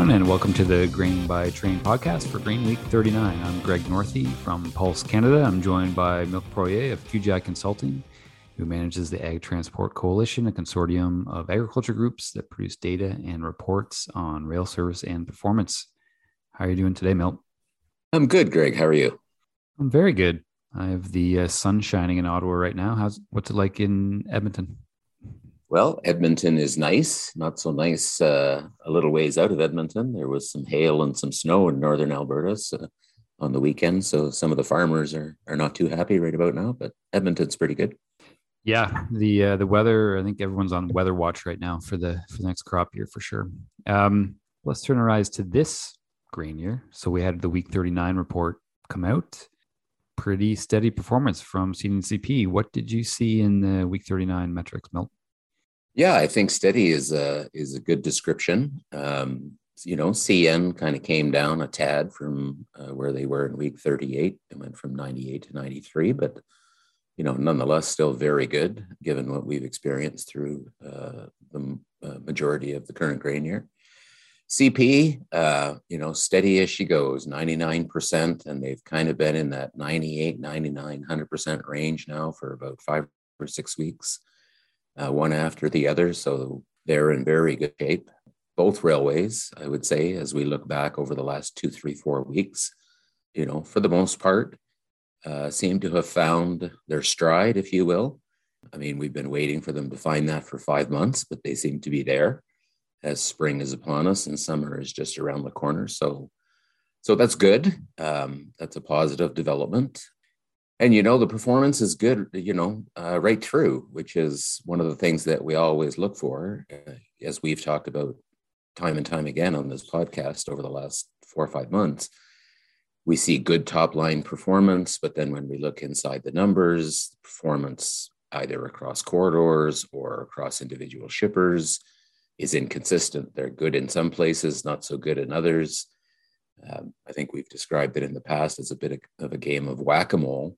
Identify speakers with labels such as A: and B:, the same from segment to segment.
A: Everyone, and welcome to the Grain by Train podcast for Grain Week 39. I'm Greg Northey from Pulse Canada. I'm joined by Milt Poirier of QGI Consulting, who manages the Ag Transport Coalition, a consortium of agriculture groups that produce data and reports on rail service and performance. How are you doing today, Milt?
B: I'm good, Greg. How are you?
A: I'm very good. I have the uh, sun shining in Ottawa right now. How's what's it like in Edmonton?
B: Well, Edmonton is nice, not so nice uh, a little ways out of Edmonton. There was some hail and some snow in northern Alberta so, on the weekend. So some of the farmers are, are not too happy right about now, but Edmonton's pretty good.
A: Yeah, the uh, the weather. I think everyone's on weather watch right now for the for the next crop year for sure. Um, let's turn our eyes to this grain year. So we had the week 39 report come out. Pretty steady performance from CDCP. What did you see in the week 39 metrics, Milt?
B: Yeah, I think steady is a is a good description. Um, you know, CN kind of came down a tad from uh, where they were in week 38. It went from 98 to 93, but you know, nonetheless, still very good given what we've experienced through uh, the uh, majority of the current grain year. CP, uh, you know, steady as she goes, 99%, and they've kind of been in that 98, 99, 100% range now for about five or six weeks uh, one after the other. So they're in very good shape. Both railways, I would say, as we look back over the last two, three, four weeks, you know, for the most part, uh, seem to have found their stride, if you will. I mean, we've been waiting for them to find that for five months, but they seem to be there as spring is upon us and summer is just around the corner. So, so that's good. Um, that's a positive development and you know the performance is good you know uh, right through which is one of the things that we always look for uh, as we've talked about time and time again on this podcast over the last four or five months. We see good top line performance but then when we look inside the numbers performance either across corridors or across individual shippers is inconsistent. They're good in some places not so good in others. Um, I think we've described it in the past as a bit of a game of whack a mole,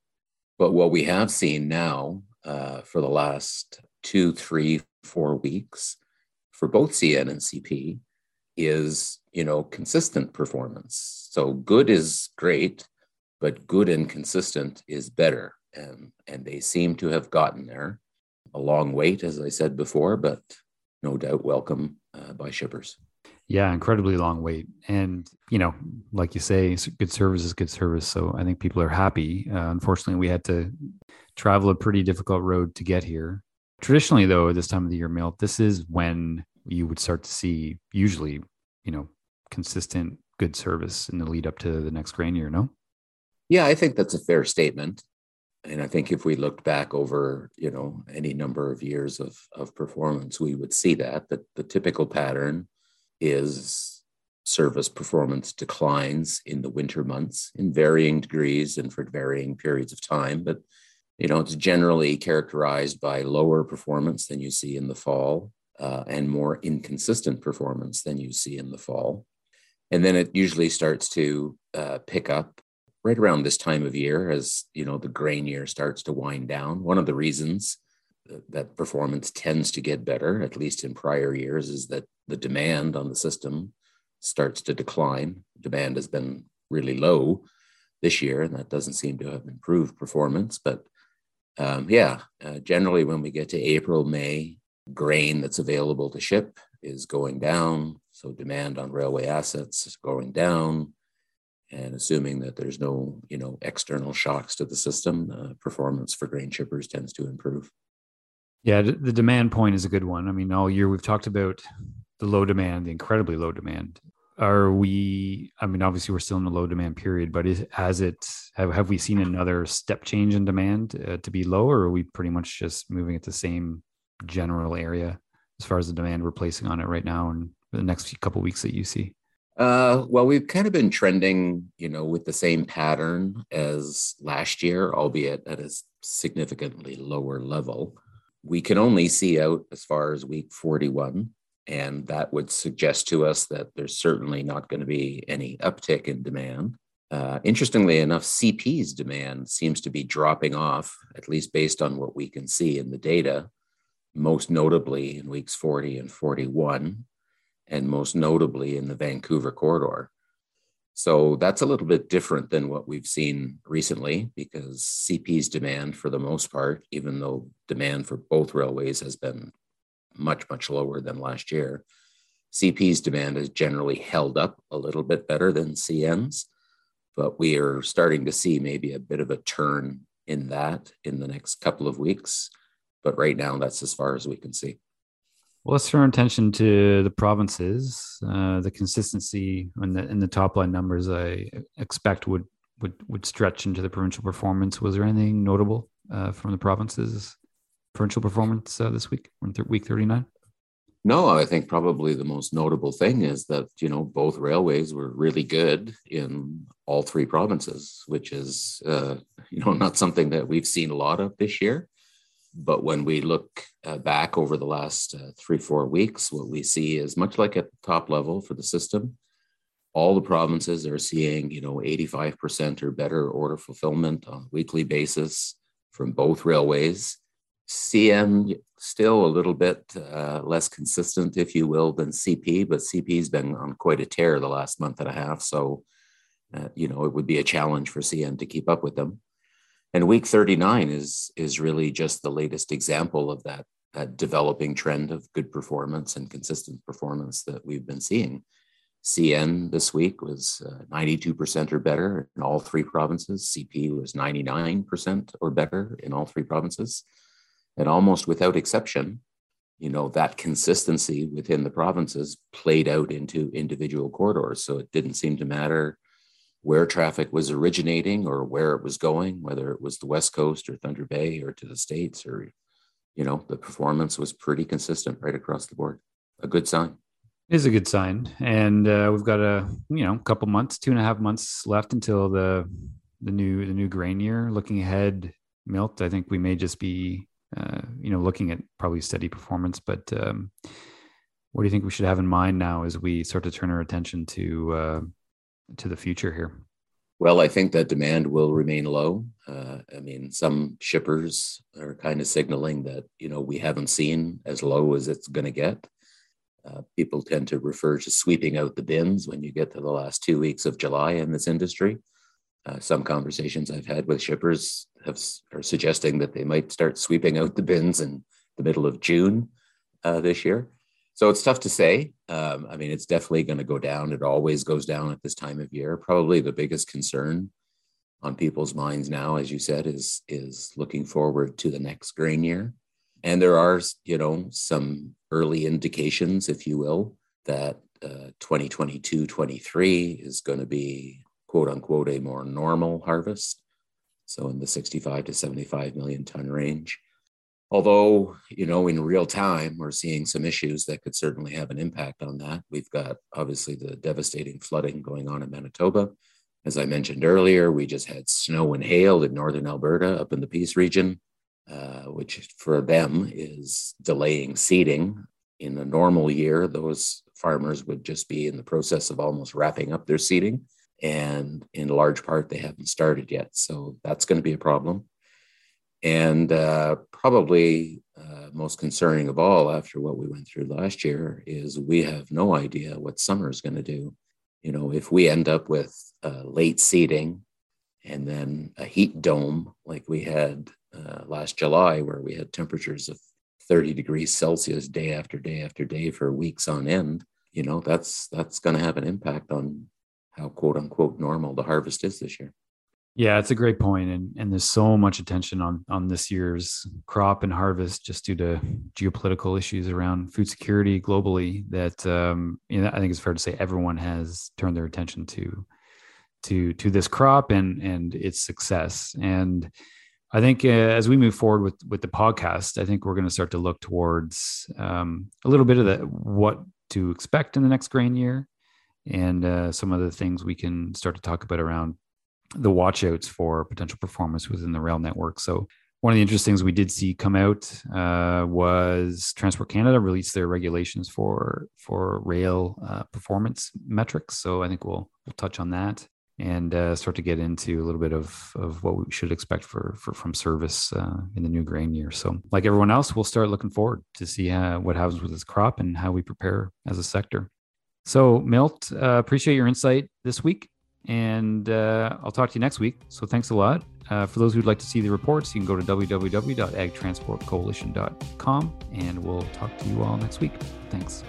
B: but what we have seen now uh, for the last two, three, four weeks for both CN and CP is, you know, consistent performance. So good is great, but good and consistent is better. And, and they seem to have gotten there. A long wait, as I said before, but no doubt welcome uh, by shippers.
A: Yeah, incredibly long wait. And, you know, like you say, good service is good service. So I think people are happy. Uh, unfortunately, we had to travel a pretty difficult road to get here. Traditionally, though, this time of the year, Milt, this is when you would start to see usually, you know, consistent good service in the lead up to the next grain year, no?
B: Yeah, I think that's a fair statement. And I think if we looked back over, you know, any number of years of, of performance, we would see that, that the typical pattern is service performance declines in the winter months in varying degrees and for varying periods of time. But you know, it's generally characterized by lower performance than you see in the fall uh, and more inconsistent performance than you see in the fall. And then it usually starts to uh, pick up right around this time of year as you know the grain year starts to wind down. One of the reasons that performance tends to get better, at least in prior years, is that the demand on the system starts to decline. Demand has been really low this year, and that doesn't seem to have improved performance. But um, yeah, uh, generally, when we get to April, May, grain that's available to ship is going down. So demand on railway assets is going down. And assuming that there's no, you know, external shocks to the system, uh, performance for grain shippers tends to improve.
A: Yeah, the demand point is a good one. I mean, all year we've talked about the low demand, the incredibly low demand. Are we? I mean, obviously we're still in the low demand period, but is, has it? Have have we seen another step change in demand uh, to be low, or are we pretty much just moving at the same general area as far as the demand we're placing on it right now, and the next couple weeks that you see?
B: Uh, well, we've kind of been trending, you know, with the same pattern as last year, albeit at a significantly lower level we can only see out as far as week 41. And that would suggest to us that there's certainly not going to be any uptick in demand. Uh, interestingly enough, CP's demand seems to be dropping off, at least based on what we can see in the data, most notably in weeks 40 and 41. and most notably in the Vancouver corridor. So that's a little bit different than what we've seen recently because CP's demand, for the most part, even though demand for both railways has been much, much lower than last year, CP's demand has generally held up a little bit better than CN's. But we are starting to see maybe a bit of a turn in that in the next couple of weeks. But right now, that's as far as we can see.
A: Well, let's turn attention to the provinces. Uh, the consistency in the in the top line numbers I expect would would would stretch into the provincial performance. Was there anything notable uh, from the provinces provincial performance uh, this week, week thirty nine?
B: No, I think probably the most notable thing is that you know both railways were really good in all three provinces, which is uh, you know not something that we've seen a lot of this year. But when we look uh, back over the last uh, three, four weeks, what we see is much like at the top level for the system, all the provinces are seeing, you know, 85% or better order fulfillment on a weekly basis from both railways. CN still a little bit uh, less consistent, if you will, than CP, but CP's been on quite a tear the last month and a half. So, uh, you know, it would be a challenge for CN to keep up with them. And week 39 is is really just the latest example of that that developing trend of good performance and consistent performance that we've been seeing. Cn this week was uh, 92% or better in all three provinces. Cp was 99% or better in all three provinces and almost without exception you know that consistency within the provinces played out into individual corridors so it didn't seem to matter where traffic was originating or where it was going, whether it was the West Coast or Thunder Bay or to the States, or, you know, the performance was pretty consistent right across the board. A good sign.
A: It is a good sign. And uh, we've got a, you know, couple months, two and a half months left until the, the new, the new grain year. Looking ahead, Milt, I think we may just be, uh, you know, looking at probably steady performance, but, um, what do you think we should have in mind now as we start to turn our attention to uh, to the future here?
B: Well, I think that demand will remain low. Uh, I mean, some shippers are kind of signaling that you know we haven't seen as low as it's going to get. Uh, people tend to refer to sweeping out the bins when you get to the last two weeks of July in this industry. Uh, some conversations I've had with shippers have are suggesting that they might start sweeping out the bins in the middle of June uh, this year. So it's tough to say. Um, I mean, it's definitely going to go down. It always goes down at this time of year. Probably the biggest concern on people's minds now, as you said, is is looking forward to the next grain year. And there are, you know, some early indications, if you will, that uh, 2022 23 is going to be quote unquote a more normal harvest. So in the 65 to 75 million ton range. Although you know in real time we're seeing some issues that could certainly have an impact on that. We've got obviously the devastating flooding going on in manitoba. As i mentioned earlier we just had snow and hail in northern alberta up in the peace region uh, which for them is delaying seeding. In a normal year those farmers would just be in the process of almost wrapping up their seeding and in large part they haven't started yet so that's going to be a problem and uh, probably uh, most concerning of all, after what we went through last year, is we have no idea what summer is going to do. You know, if we end up with late seeding and then a heat dome like we had uh, last July, where we had temperatures of 30 degrees Celsius day after day after day for weeks on end, you know, that's that's going to have an impact on how quote unquote normal the harvest is this year.
A: Yeah, it's a great point, and and there's so much attention on on this year's crop and harvest just due to geopolitical issues around food security globally. That um, you know, I think it's fair to say everyone has turned their attention to to to this crop and and its success. And I think uh, as we move forward with with the podcast, I think we're going to start to look towards um, a little bit of the what to expect in the next grain year, and uh, some of the things we can start to talk about around the watchouts for potential performance within the rail network. So one of the interesting things we did see come out uh, was Transport Canada released their regulations for for rail uh, performance metrics. So I think we'll we'll touch on that and uh, start to get into a little bit of of what we should expect for, for from service uh, in the new grain year. So like everyone else, we'll start looking forward to see uh, what happens with this crop and how we prepare as a sector. So, Milt, uh, appreciate your insight this week, and uh, I'll talk to you next week. So, thanks a lot. Uh, for those who'd like to see the reports, you can go to www.agtransportcoalition.com, and we'll talk to you all next week. Thanks.